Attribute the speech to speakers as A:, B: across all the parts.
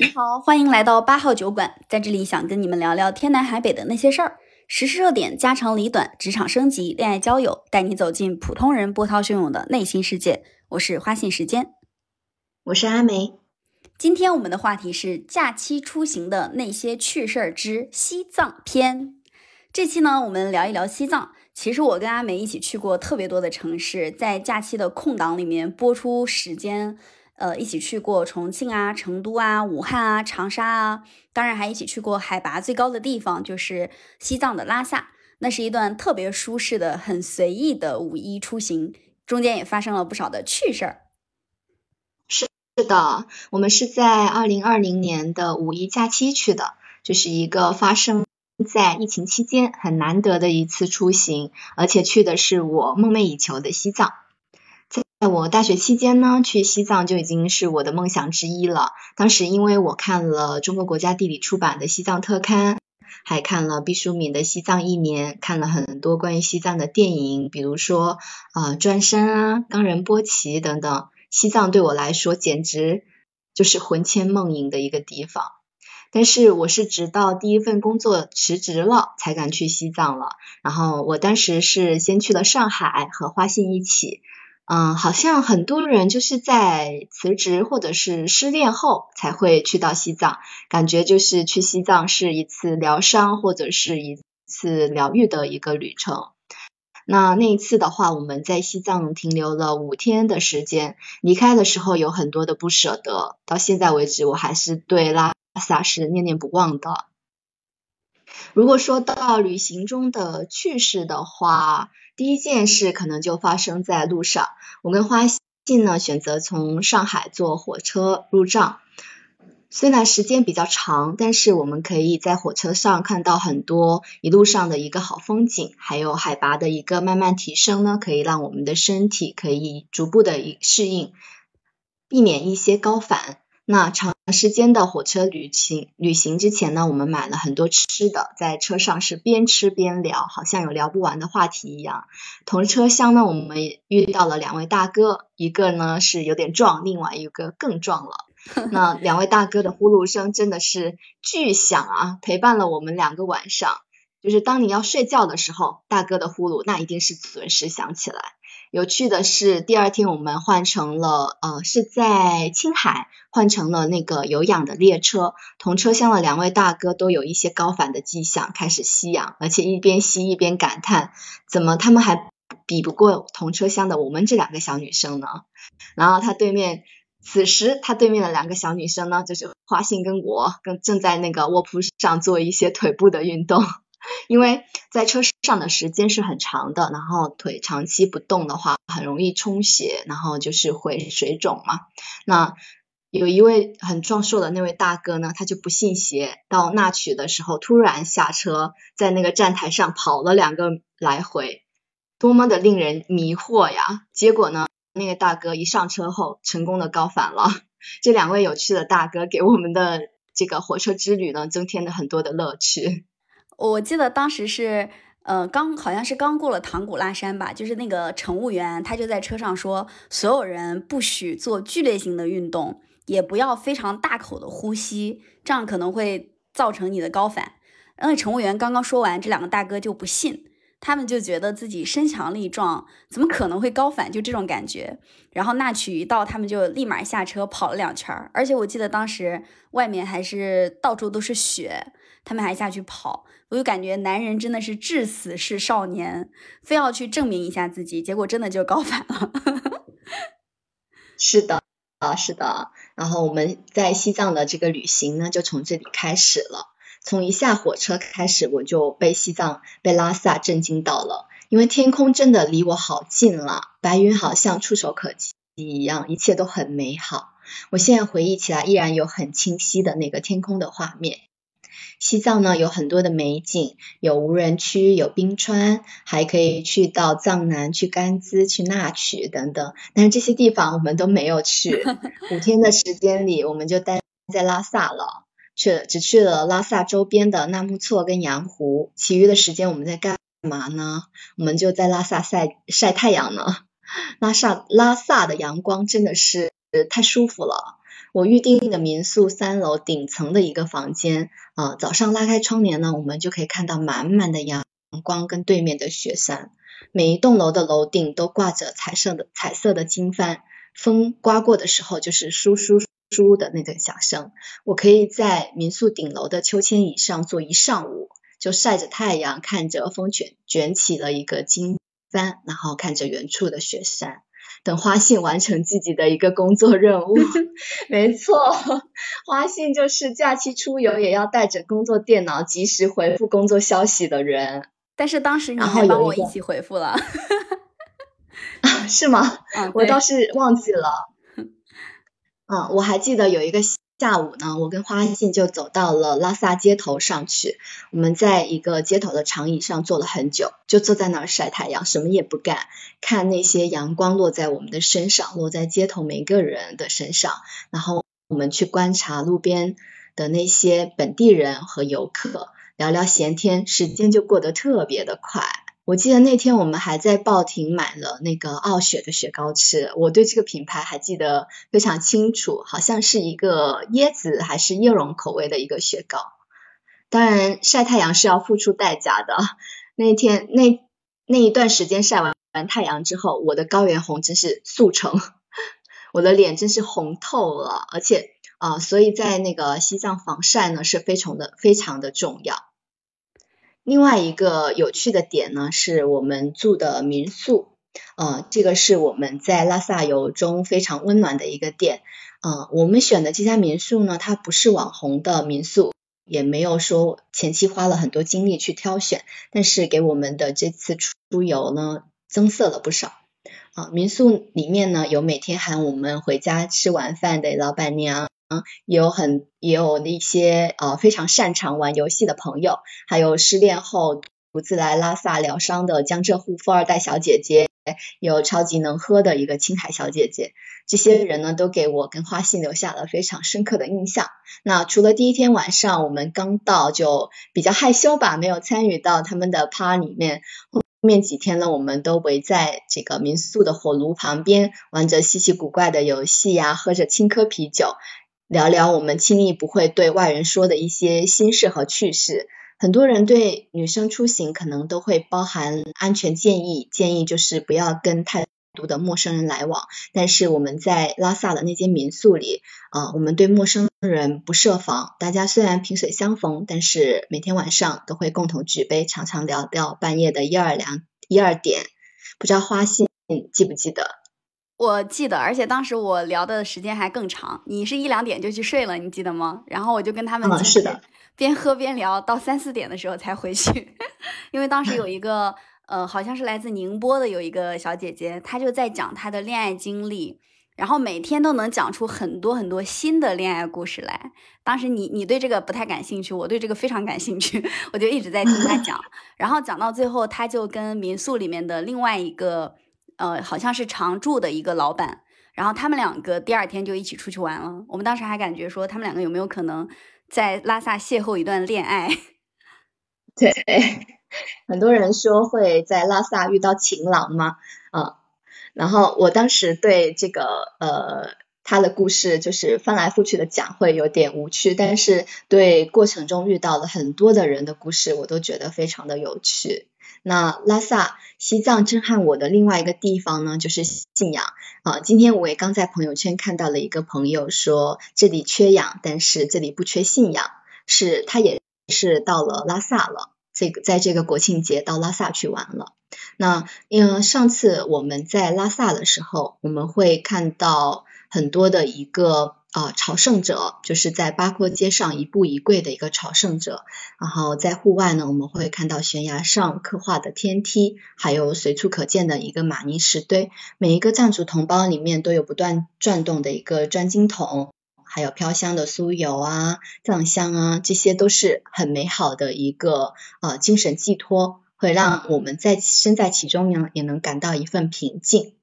A: 你好，欢迎来到八号酒馆，在这里想跟你们聊聊天南海北的那些事儿，时事热点、家长里短、职场升级、恋爱交友，带你走进普通人波涛汹涌的内心世界。我是花信时间，
B: 我是阿梅。
A: 今天我们的话题是假期出行的那些趣事儿之西藏篇。这期呢，我们聊一聊西藏。其实我跟阿梅一起去过特别多的城市，在假期的空档里面播出时间。呃，一起去过重庆啊、成都啊、武汉啊、长沙啊，当然还一起去过海拔最高的地方，就是西藏的拉萨。那是一段特别舒适的、很随意的五一出行，中间也发生了不少的趣事儿。
B: 是是的，我们是在二零二零年的五一假期去的，就是一个发生在疫情期间很难得的一次出行，而且去的是我梦寐以求的西藏。在我大学期间呢，去西藏就已经是我的梦想之一了。当时因为我看了中国国家地理出版的西藏特刊，还看了毕淑敏的《西藏一年》，看了很多关于西藏的电影，比如说啊《转山》啊《冈仁波齐》等等。西藏对我来说简直就是魂牵梦萦的一个地方。但是我是直到第一份工作辞职了，才敢去西藏了。然后我当时是先去了上海，和花信一起。嗯，好像很多人就是在辞职或者是失恋后才会去到西藏，感觉就是去西藏是一次疗伤或者是一次疗愈的一个旅程。那那一次的话，我们在西藏停留了五天的时间，离开的时候有很多的不舍得，到现在为止我还是对拉萨是念念不忘的。如果说到旅行中的趣事的话，第一件事可能就发生在路上。我跟花信呢选择从上海坐火车入藏，虽然时间比较长，但是我们可以在火车上看到很多一路上的一个好风景，还有海拔的一个慢慢提升呢，可以让我们的身体可以逐步的适应，避免一些高反。那长时间的火车旅行，旅行之前呢，我们买了很多吃的，在车上是边吃边聊，好像有聊不完的话题一样。同车厢呢，我们遇到了两位大哥，一个呢是有点壮，另外一个更壮了。那两位大哥的呼噜声真的是巨响啊，陪伴了我们两个晚上。就是当你要睡觉的时候，大哥的呼噜那一定是准时响起来。有趣的是，第二天我们换成了呃是在青海换成了那个有氧的列车，同车厢的两位大哥都有一些高反的迹象，开始吸氧，而且一边吸一边感叹，怎么他们还比不过同车厢的我们这两个小女生呢？然后他对面，此时他对面的两个小女生呢，就是花信跟我，跟正在那个卧铺上做一些腿部的运动。因为在车上的时间是很长的，然后腿长期不动的话，很容易充血，然后就是会水肿嘛。那有一位很壮硕的那位大哥呢，他就不信邪，到那曲的时候突然下车，在那个站台上跑了两个来回，多么的令人迷惑呀！结果呢，那个大哥一上车后，成功的高反了。这两位有趣的大哥给我们的这个火车之旅呢，增添了很多的乐趣。
A: 我记得当时是，呃，刚好像是刚过了唐古拉山吧，就是那个乘务员他就在车上说，所有人不许做剧烈性的运动，也不要非常大口的呼吸，这样可能会造成你的高反。那乘务员刚刚说完，这两个大哥就不信，他们就觉得自己身强力壮，怎么可能会高反？就这种感觉。然后那曲一到，他们就立马下车跑了两圈，而且我记得当时外面还是到处都是雪。他们还下去跑，我就感觉男人真的是至死是少年，非要去证明一下自己，结果真的就高反了。
B: 是的，啊，是的。然后我们在西藏的这个旅行呢，就从这里开始了。从一下火车开始，我就被西藏、被拉萨震惊到了，因为天空真的离我好近了，白云好像触手可及一样，一切都很美好。我现在回忆起来，依然有很清晰的那个天空的画面。西藏呢有很多的美景，有无人区，有冰川，还可以去到藏南、去甘孜、去纳曲等等。但是这些地方我们都没有去。五天的时间里，我们就待在拉萨了，去只去了拉萨周边的纳木错跟羊湖。其余的时间我们在干嘛呢？我们就在拉萨晒晒太阳呢。拉萨拉萨的阳光真的是太舒服了。我预定的民宿三楼顶层的一个房间，啊，早上拉开窗帘呢，我们就可以看到满满的阳光跟对面的雪山。每一栋楼的楼顶都挂着彩色的彩色的经幡，风刮过的时候就是舒舒舒的那种响声。我可以在民宿顶楼的秋千椅上坐一上午，就晒着太阳，看着风卷卷起了一个经幡，然后看着远处的雪山。等花信完成自己的一个工作任务，没错，花信就是假期出游也要带着工作电脑及时回复工作消息的人。
A: 但是当时你还帮我一起回复了，
B: 是吗？我倒是忘记了。嗯，我还记得有一个。下午呢，我跟花信就走到了拉萨街头上去。我们在一个街头的长椅上坐了很久，就坐在那儿晒太阳，什么也不干，看那些阳光落在我们的身上，落在街头每个人的身上。然后我们去观察路边的那些本地人和游客，聊聊闲天，时间就过得特别的快。我记得那天我们还在报亭买了那个傲雪的雪糕吃，我对这个品牌还记得非常清楚，好像是一个椰子还是椰蓉口味的一个雪糕。当然晒太阳是要付出代价的，那天那那一段时间晒完完太阳之后，我的高原红真是速成，我的脸真是红透了，而且啊，所以在那个西藏防晒呢是非常的非常的重要。另外一个有趣的点呢，是我们住的民宿，呃，这个是我们在拉萨游中非常温暖的一个点，呃，我们选的这家民宿呢，它不是网红的民宿，也没有说前期花了很多精力去挑选，但是给我们的这次出游呢，增色了不少。啊，民宿里面呢，有每天喊我们回家吃晚饭的老板娘。也有很也有那些呃非常擅长玩游戏的朋友，还有失恋后独自来拉萨疗伤的江浙沪富二代小姐姐，有超级能喝的一个青海小姐姐，这些人呢都给我跟花信留下了非常深刻的印象。那除了第一天晚上我们刚到就比较害羞吧，没有参与到他们的趴里面，后面几天呢我们都围在这个民宿的火炉旁边，玩着稀奇古怪的游戏呀，喝着青稞啤酒。聊聊我们轻易不会对外人说的一些心事和趣事。很多人对女生出行可能都会包含安全建议，建议就是不要跟太多的陌生人来往。但是我们在拉萨的那间民宿里，啊，我们对陌生人不设防。大家虽然萍水相逢，但是每天晚上都会共同举杯，常常聊到半夜的一二两一二点。不知道花信记不记得？
A: 我记得，而且当时我聊的时间还更长。你是一两点就去睡了，你记得吗？然后我就跟他们
B: 是的，
A: 边喝边聊到三四点的时候才回去。因为当时有一个呃，好像是来自宁波的有一个小姐姐，她就在讲她的恋爱经历，然后每天都能讲出很多很多新的恋爱故事来。当时你你对这个不太感兴趣，我对这个非常感兴趣，我就一直在听她讲。然后讲到最后，她就跟民宿里面的另外一个。呃，好像是常住的一个老板，然后他们两个第二天就一起出去玩了。我们当时还感觉说，他们两个有没有可能在拉萨邂逅一段恋爱？
B: 对，很多人说会在拉萨遇到情郎嘛，啊，然后我当时对这个呃他的故事就是翻来覆去的讲会有点无趣，但是对过程中遇到了很多的人的故事，我都觉得非常的有趣。那拉萨西藏震撼我的另外一个地方呢，就是信仰啊。今天我也刚在朋友圈看到了一个朋友说，这里缺氧，但是这里不缺信仰，是他也是到了拉萨了，这个在这个国庆节到拉萨去玩了。那因为上次我们在拉萨的时候，我们会看到很多的一个。啊，朝圣者就是在八廓街上一步一跪的一个朝圣者。然后在户外呢，我们会看到悬崖上刻画的天梯，还有随处可见的一个玛尼石堆。每一个藏族同胞里面都有不断转动的一个转经筒，还有飘香的酥油啊、藏香啊，这些都是很美好的一个呃精神寄托，会让我们在身在其中呢，也能感到一份平静。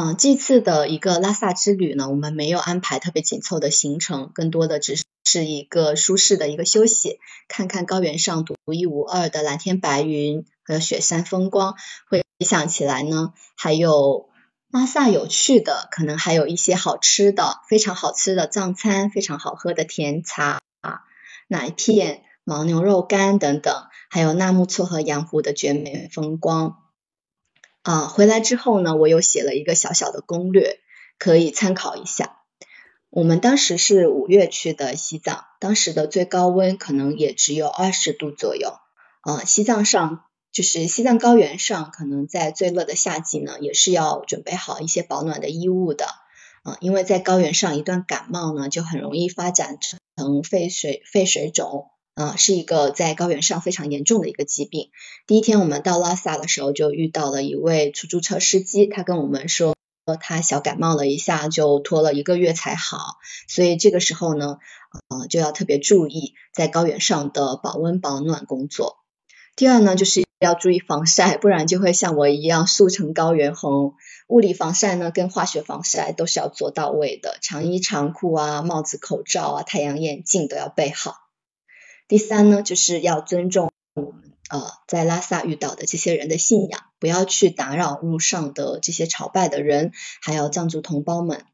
B: 嗯，这次的一个拉萨之旅呢，我们没有安排特别紧凑的行程，更多的只是一个舒适的一个休息，看看高原上独一无二的蓝天白云和雪山风光。回想起来呢，还有拉萨有趣的可能还有一些好吃的，非常好吃的藏餐，非常好喝的甜茶、奶片、牦牛肉干等等，还有纳木错和羊湖的绝美风光。啊，回来之后呢，我又写了一个小小的攻略，可以参考一下。我们当时是五月去的西藏，当时的最高温可能也只有二十度左右。啊，西藏上就是西藏高原上，可能在最热的夏季呢，也是要准备好一些保暖的衣物的。啊，因为在高原上，一段感冒呢，就很容易发展成肺水肺水肿。啊，是一个在高原上非常严重的一个疾病。第一天我们到拉萨的时候，就遇到了一位出租车司机，他跟我们说。他小感冒了一下，就拖了一个月才好，所以这个时候呢，呃，就要特别注意在高原上的保温保暖工作。第二呢，就是要注意防晒，不然就会像我一样速成高原红。物理防晒呢，跟化学防晒都是要做到位的，长衣长裤啊，帽子口罩啊，太阳眼镜都要备好。第三呢，就是要尊重我们。呃，在拉萨遇到的这些人的信仰，不要去打扰路上的这些朝拜的人，还有藏族同胞们。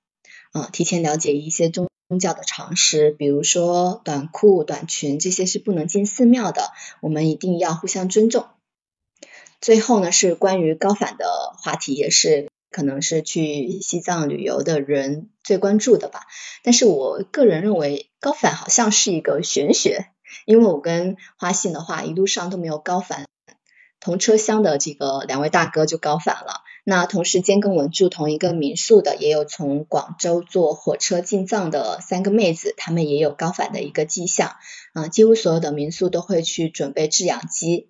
B: 啊，提前了解一些宗教的常识，比如说短裤、短裙这些是不能进寺庙的，我们一定要互相尊重。最后呢，是关于高反的话题，也是可能是去西藏旅游的人最关注的吧。但是我个人认为，高反好像是一个玄学。因为我跟花信的话，一路上都没有高反，同车厢的这个两位大哥就高反了。那同时间跟我们住同一个民宿的，也有从广州坐火车进藏的三个妹子，她们也有高反的一个迹象。啊，几乎所有的民宿都会去准备制氧机。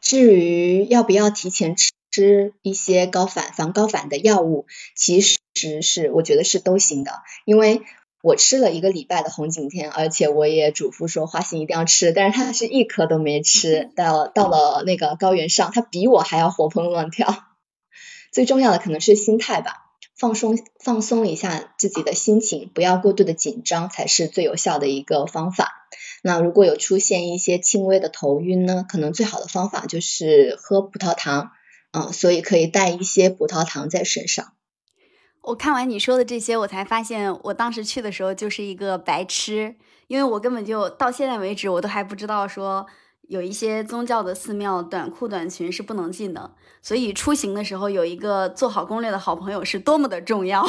B: 至于要不要提前吃一些高反防高反的药物，其实是我觉得是都行的，因为。我吃了一个礼拜的红景天，而且我也嘱咐说花心一定要吃，但是他是一颗都没吃。到到了那个高原上，他比我还要活蹦乱跳。最重要的可能是心态吧，放松放松一下自己的心情，不要过度的紧张，才是最有效的一个方法。那如果有出现一些轻微的头晕呢，可能最好的方法就是喝葡萄糖，嗯，所以可以带一些葡萄糖在身上。
A: 我看完你说的这些，我才发现我当时去的时候就是一个白痴，因为我根本就到现在为止，我都还不知道说有一些宗教的寺庙短裤短裙是不能进的，所以出行的时候有一个做好攻略的好朋友是多么的重要。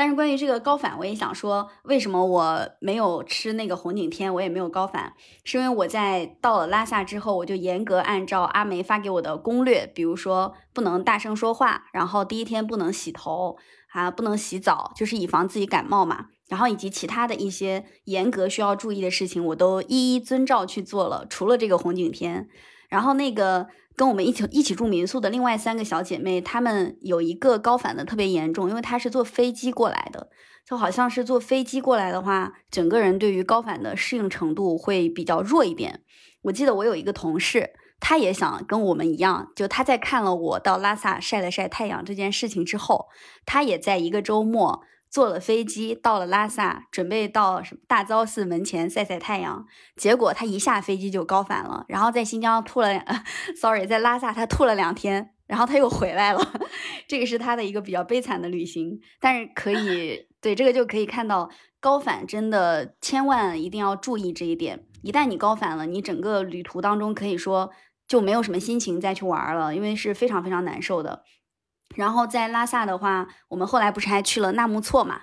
A: 但是关于这个高反，我也想说，为什么我没有吃那个红景天，我也没有高反，是因为我在到了拉萨之后，我就严格按照阿梅发给我的攻略，比如说不能大声说话，然后第一天不能洗头，啊，不能洗澡，就是以防自己感冒嘛，然后以及其他的一些严格需要注意的事情，我都一一遵照去做了，除了这个红景天，然后那个。跟我们一起一起住民宿的另外三个小姐妹，她们有一个高反的特别严重，因为她是坐飞机过来的，就好像是坐飞机过来的话，整个人对于高反的适应程度会比较弱一点。我记得我有一个同事，他也想跟我们一样，就他在看了我到拉萨晒了晒太阳这件事情之后，他也在一个周末。坐了飞机到了拉萨，准备到什么大昭寺门前晒晒太阳，结果他一下飞机就高反了，然后在新疆吐了呃，sorry，在拉萨他吐了两天，然后他又回来了，这个是他的一个比较悲惨的旅行。但是可以对这个就可以看到，高反真的千万一定要注意这一点，一旦你高反了，你整个旅途当中可以说就没有什么心情再去玩了，因为是非常非常难受的。然后在拉萨的话，我们后来不是还去了纳木错嘛？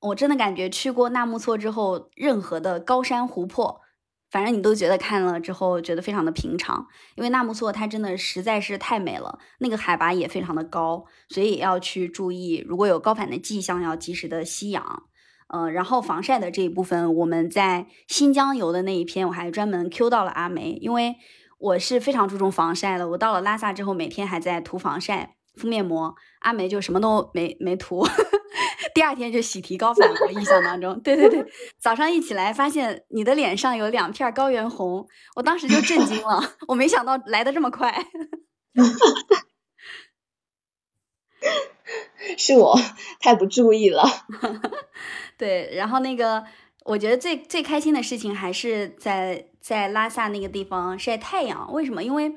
A: 我真的感觉去过纳木错之后，任何的高山湖泊，反正你都觉得看了之后觉得非常的平常，因为纳木错它真的实在是太美了，那个海拔也非常的高，所以要去注意，如果有高反的迹象，要及时的吸氧。呃，然后防晒的这一部分，我们在新疆游的那一篇，我还专门 Q 到了阿梅，因为我是非常注重防晒的，我到了拉萨之后，每天还在涂防晒。敷面膜，阿梅就什么都没没涂，第二天就喜提高反了。我印象当中，对对对，早上一起来发现你的脸上有两片高原红，我当时就震惊了，我没想到来的这么快。
B: 是我太不注意了。
A: 对，然后那个，我觉得最最开心的事情还是在在拉萨那个地方晒太阳。为什么？因为。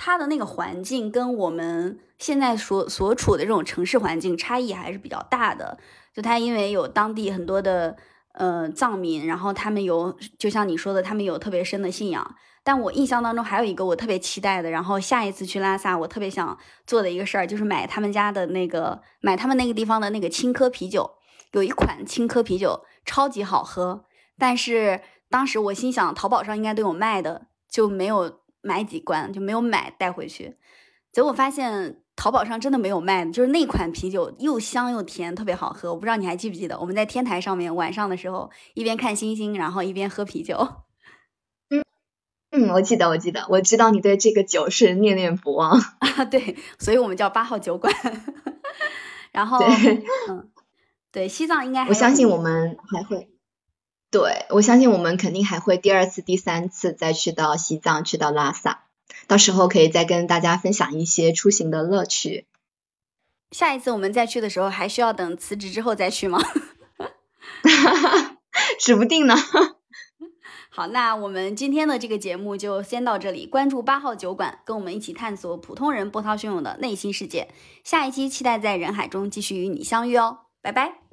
A: 它的那个环境跟我们现在所所处的这种城市环境差异还是比较大的。就它因为有当地很多的呃藏民，然后他们有就像你说的，他们有特别深的信仰。但我印象当中还有一个我特别期待的，然后下一次去拉萨，我特别想做的一个事儿就是买他们家的那个买他们那个地方的那个青稞啤酒。有一款青稞啤酒超级好喝，但是当时我心想淘宝上应该都有卖的，就没有。买几罐就没有买带回去，结果发现淘宝上真的没有卖的，就是那款啤酒又香又甜，特别好喝。我不知道你还记不记得，我们在天台上面晚上的时候一边看星星，然后一边喝啤酒。
B: 嗯嗯，我记得，我记得，我知道你对这个酒是念念不忘
A: 啊。对，所以我们叫八号酒馆。然后，嗯，对，西藏应该
B: 我相信我们还会。对，我相信我们肯定还会第二次、第三次再去到西藏，去到拉萨，到时候可以再跟大家分享一些出行的乐趣。
A: 下一次我们再去的时候，还需要等辞职之后再去吗？
B: 指不定呢。
A: 好，那我们今天的这个节目就先到这里。关注八号酒馆，跟我们一起探索普通人波涛汹涌的内心世界。下一期期待在人海中继续与你相遇哦，拜拜。